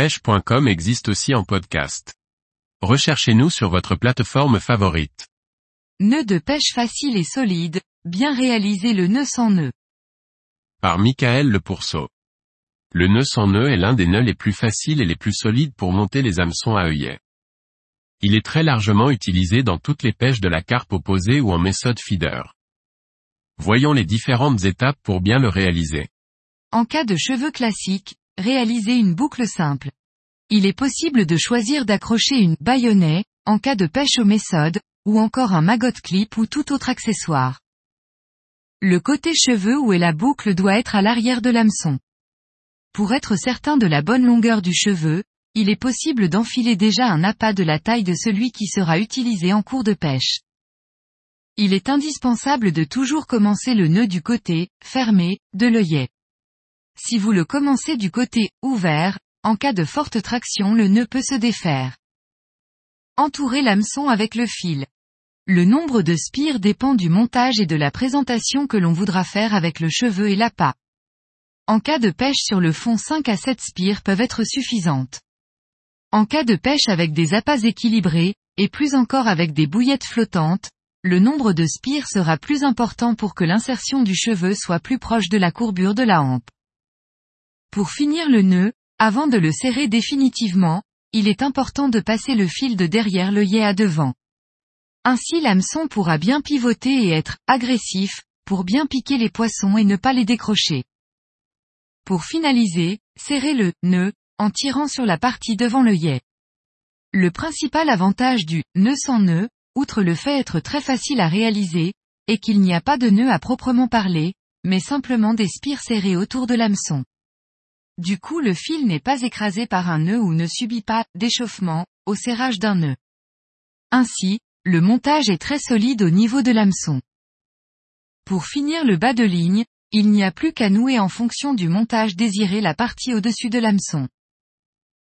pêche.com existe aussi en podcast. Recherchez-nous sur votre plateforme favorite. Nœud de pêche facile et solide, bien réaliser le nœud sans nœud. Par Michael Le Pourceau. Le nœud sans nœud est l'un des nœuds les plus faciles et les plus solides pour monter les hameçons à œillet. Il est très largement utilisé dans toutes les pêches de la carpe opposée ou en méthode feeder. Voyons les différentes étapes pour bien le réaliser. En cas de cheveux classiques, réaliser une boucle simple. Il est possible de choisir d'accrocher une baïonnet, en cas de pêche au méthode, ou encore un maggot clip ou tout autre accessoire. Le côté cheveux où est la boucle doit être à l'arrière de l'hameçon. Pour être certain de la bonne longueur du cheveu, il est possible d'enfiler déjà un appât de la taille de celui qui sera utilisé en cours de pêche. Il est indispensable de toujours commencer le nœud du côté, fermé, de l'œillet. Si vous le commencez du côté, ouvert, en cas de forte traction le nœud peut se défaire. Entourez l'hameçon avec le fil. Le nombre de spires dépend du montage et de la présentation que l'on voudra faire avec le cheveu et l'appât. En cas de pêche sur le fond 5 à 7 spires peuvent être suffisantes. En cas de pêche avec des appâts équilibrés, et plus encore avec des bouillettes flottantes, le nombre de spires sera plus important pour que l'insertion du cheveu soit plus proche de la courbure de la hampe. Pour finir le nœud, avant de le serrer définitivement, il est important de passer le fil de derrière l'œillet à devant. Ainsi l'hameçon pourra bien pivoter et être agressif, pour bien piquer les poissons et ne pas les décrocher. Pour finaliser, serrez le nœud, en tirant sur la partie devant l'œillet. Le principal avantage du nœud sans nœud, outre le fait être très facile à réaliser, est qu'il n'y a pas de nœud à proprement parler, mais simplement des spires serrées autour de l'hameçon. Du coup le fil n'est pas écrasé par un nœud ou ne subit pas d'échauffement au serrage d'un nœud. Ainsi, le montage est très solide au niveau de l'hameçon. Pour finir le bas de ligne, il n'y a plus qu'à nouer en fonction du montage désiré la partie au-dessus de l'hameçon.